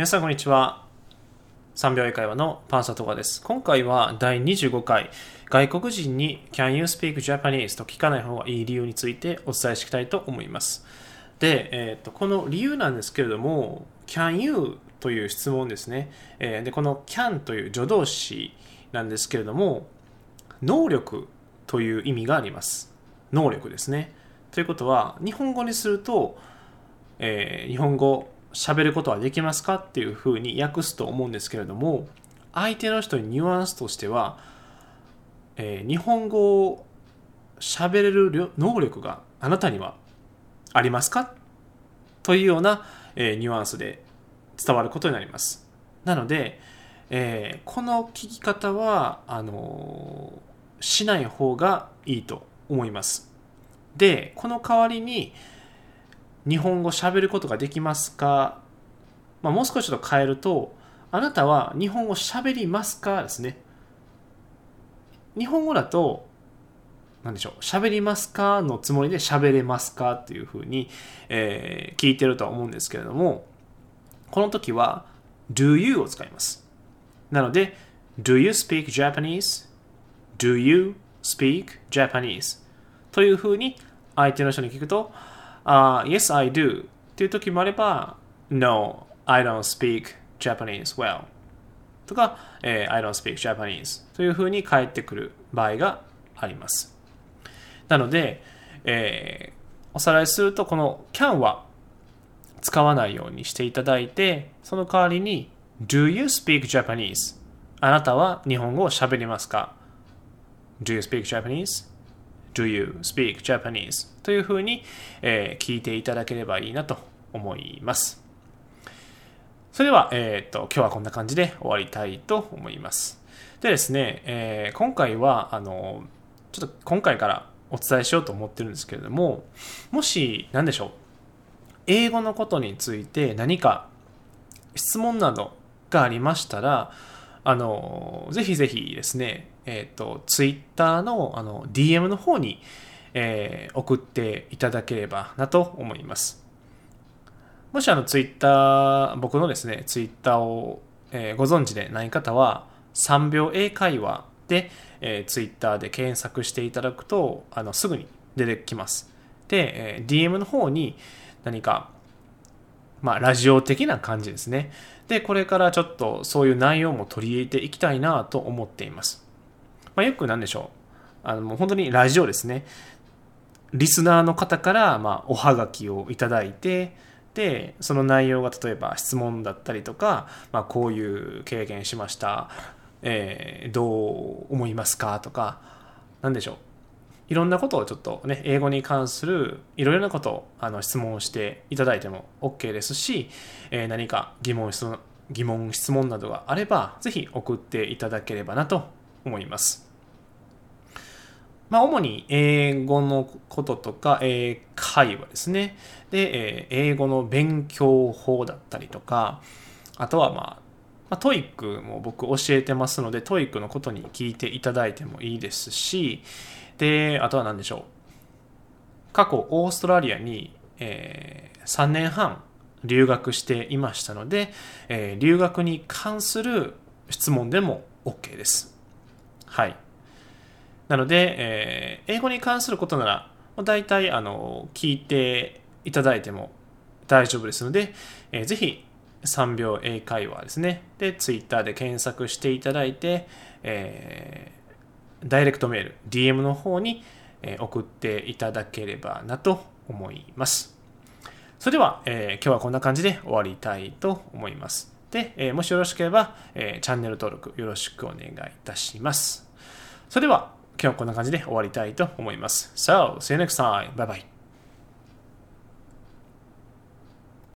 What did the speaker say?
皆さんこんにちは。3秒英会話のパンサトガです。今回は第25回外国人に Can you speak Japanese? と聞かない方がいい理由についてお伝えしていきたいと思います。で、えーと、この理由なんですけれども Can you という質問ですね、えー、でこの Can という助動詞なんですけれども能力という意味があります。能力ですね。ということは日本語にすると、えー、日本語喋ることはできますかっていうふうに訳すと思うんですけれども相手の人にニュアンスとしては、えー、日本語を喋れる能力があなたにはありますかというような、えー、ニュアンスで伝わることになります。なので、えー、この聞き方はあの、しない方がいいと思います。で、この代わりに、日本語喋ることができますか、まあ、もう少しちょっと変えると、あなたは日本語喋りますか？ですね。日本語だと、何でしょう、喋りますかのつもりで喋れますか？っていうふうに、えー、聞いてるとは思うんですけれども、この時は do you を使います。なので、do you speak Japanese?do you speak Japanese? というふうに相手の人に聞くと、uh, Yes, I do っていう時もあれば No, I don't speak Japanese well とか、えー、I don't speak Japanese というふうに返ってくる場合があります。なので、えー、おさらいするとこの can は使わないようにしていただいてその代わりに Do you speak Japanese? あなたは日本語を喋りますか ?Do you speak Japanese? Do you speak Japanese? というふうに、えー、聞いていただければいいなと思います。それでは、えっ、ー、と、今日はこんな感じで終わりたいと思います。でですね、えー、今回は、あの、ちょっと今回からお伝えしようと思ってるんですけれども、もし、何でしょう、英語のことについて何か質問などがありましたら、あの、ぜひぜひですね、えっ、ー、と、ツイッターのあの DM の方に、えー、送っていただければなと思います。もしあのツイッター、僕のですね、ツイッターを、えー、ご存知でない方は、3秒英会話で、えー、ツイッターで検索していただくと、あのすぐに出てきます。で、えー、DM の方に何か、まあ、ラジオ的な感じですね。で、これからちょっとそういう内容も取り入れていきたいなと思っています。まあ、よくなんでしょう。あの、もう本当にラジオですね。リスナーの方から、まあ、おはがきをいただいて、で、その内容が例えば質問だったりとか、まあ、こういう経験しました。えー、どう思いますかとか、なんでしょう。いろんなことをちょっとね、英語に関するいろいろなことをあの質問していただいても OK ですし、えー、何か疑問質問、疑問、質問などがあれば、ぜひ送っていただければなと思います。まあ、主に英語のこととか、英会話ですね。で、英語の勉強法だったりとか、あとはまあ、まあ、トイックも僕教えてますので、 TOEIC のことに聞いていただいてもいいですし、で、あとは何でしょう。過去、オーストラリアに、えー、3年半留学していましたので、えー、留学に関する質問でも OK です。はい。なので、えー、英語に関することなら、大体あの聞いていただいても大丈夫ですので、えー、ぜひ3秒英会話ですね。で、Twitter で検索していただいて、えー、ダイレクトメール、DM の方に、え、送っていただければなと思います。それでは、えー、今日はこんな感じで終わりたいと思います。で、えー、もしよろしければ、えー、チャンネル登録よろしくお願いいたします。それでは、今日はこんな感じで終わりたいと思います。So, see you next time. Bye bye.